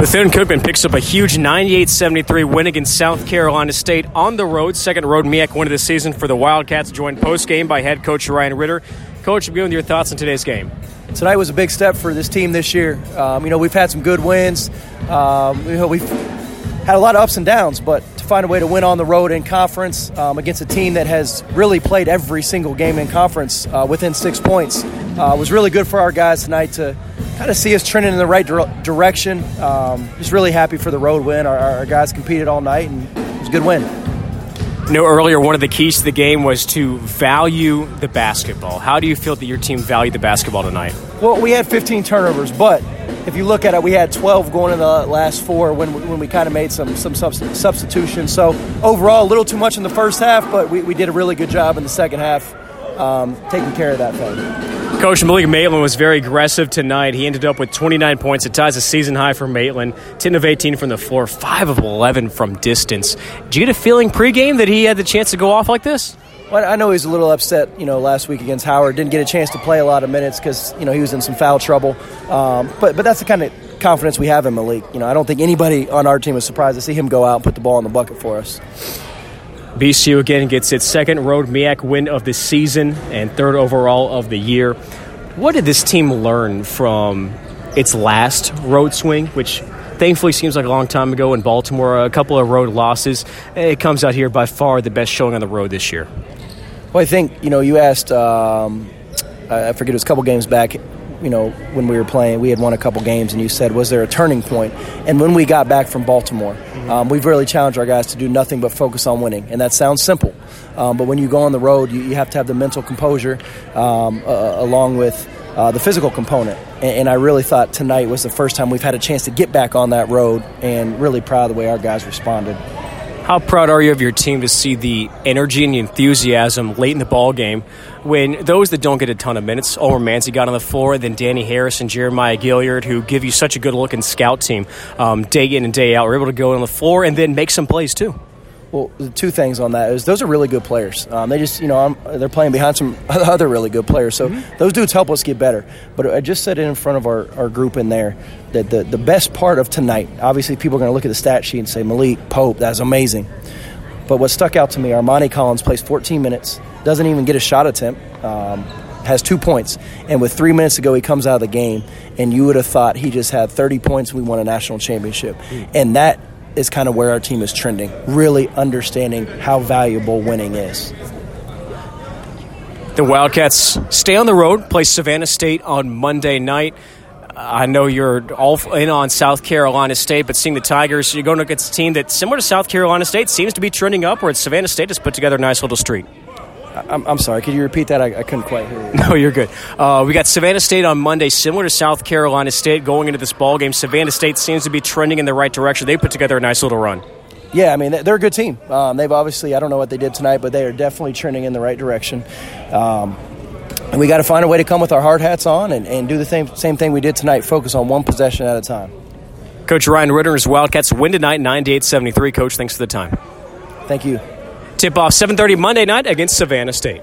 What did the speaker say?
Bethune Cookman picks up a huge 98-73 win against South Carolina State on the road. Second road MEAC win of the season for the Wildcats. Joined post-game by head coach Ryan Ridder. Coach, begin with your thoughts on today's game. Tonight was a big step for this team this year. Um, you know, we've had some good wins. Um, you know, we've had a lot of ups and downs, but find a way to win on the road in conference um, against a team that has really played every single game in conference uh, within six points uh, was really good for our guys tonight to kind of see us trending in the right dire- direction. Um, just really happy for the road win. Our, our guys competed all night, and it was a good win. Know, earlier one of the keys to the game was to value the basketball. How do you feel that your team valued the basketball tonight? Well, we had 15 turnovers, but if you look at it, we had 12 going in the last four when, when we kind of made some some substitutions. So overall, a little too much in the first half, but we, we did a really good job in the second half um, taking care of that thing. Coach Malik Maitland was very aggressive tonight. He ended up with 29 points. It ties a season high for Maitland. 10 of 18 from the floor, 5 of 11 from distance. Did you get a feeling pregame that he had the chance to go off like this? Well, I know he was a little upset, you know, last week against Howard. Didn't get a chance to play a lot of minutes because, you know, he was in some foul trouble. Um, but but that's the kind of confidence we have in Malik. You know, I don't think anybody on our team is surprised to see him go out and put the ball in the bucket for us. BCU again gets its second road MEAC win of the season and third overall of the year. What did this team learn from its last road swing, which thankfully seems like a long time ago in Baltimore? A couple of road losses. It comes out here by far the best showing on the road this year. Well, I think you know you asked. Um, I forget it was a couple games back you know, when we were playing, we had won a couple games, and you said, was there a turning point? And when we got back from Baltimore. Um, we've really challenged our guys to do nothing but focus on winning. And that sounds simple, um, but when you go on the road, you, you have to have the mental composure um, uh, along with uh, the physical component. And, and, I really thought tonight was the first time we've had a chance to get back on that road, and really proud of the way our guys responded. How proud are you of your team to see the energy and the enthusiasm late in the ball game when those that don't get a ton of minutes, Omer Manzi got on the floor, then Danny Harris and Jeremiah Gilliard, who give you such a good looking scout team um, day in and day out, were able to go on the floor and then make some plays too. Well, two things on that is those are really good players. Um, they just, you know, I'm, they're playing behind some other really good players. So mm-hmm. those dudes help us get better. But I just said it in front of our, our group in there that the, the best part of tonight, obviously people are going to look at the stat sheet and say, Malik, Pope, that's amazing. But what stuck out to me, Armani Collins plays 14 minutes, doesn't even get a shot attempt, um, has two points. And with three minutes to go, he comes out of the game. And you would have thought he just had 30 points and we won a national championship. Mm. And that is kind of where our team is trending, really understanding how valuable winning is. The Wildcats stay on the road, play Savannah State on Monday night. I know you're all in on South Carolina State, but seeing the Tigers, you're going against a team that, similar to South Carolina State, seems to be trending upwards. Savannah State has put together a nice little streak. I'm, I'm sorry. Could you repeat that? I, I couldn't quite hear you. No, you're good. Uh, we got Savannah State on Monday, similar to South Carolina State. Going into this ball game, Savannah State seems to be trending in the right direction. They put together a nice little run. Yeah, I mean they're a good team. Um, they've obviously I don't know what they did tonight, but they are definitely trending in the right direction. Um, and we got to find a way to come with our hard hats on and, and do the same same thing we did tonight. Focus on one possession at a time. Coach Ryan Ridder, Ridder's Wildcats win tonight, 98-73. Coach, thanks for the time. Thank you. Tip off 7:30 Monday night against Savannah State.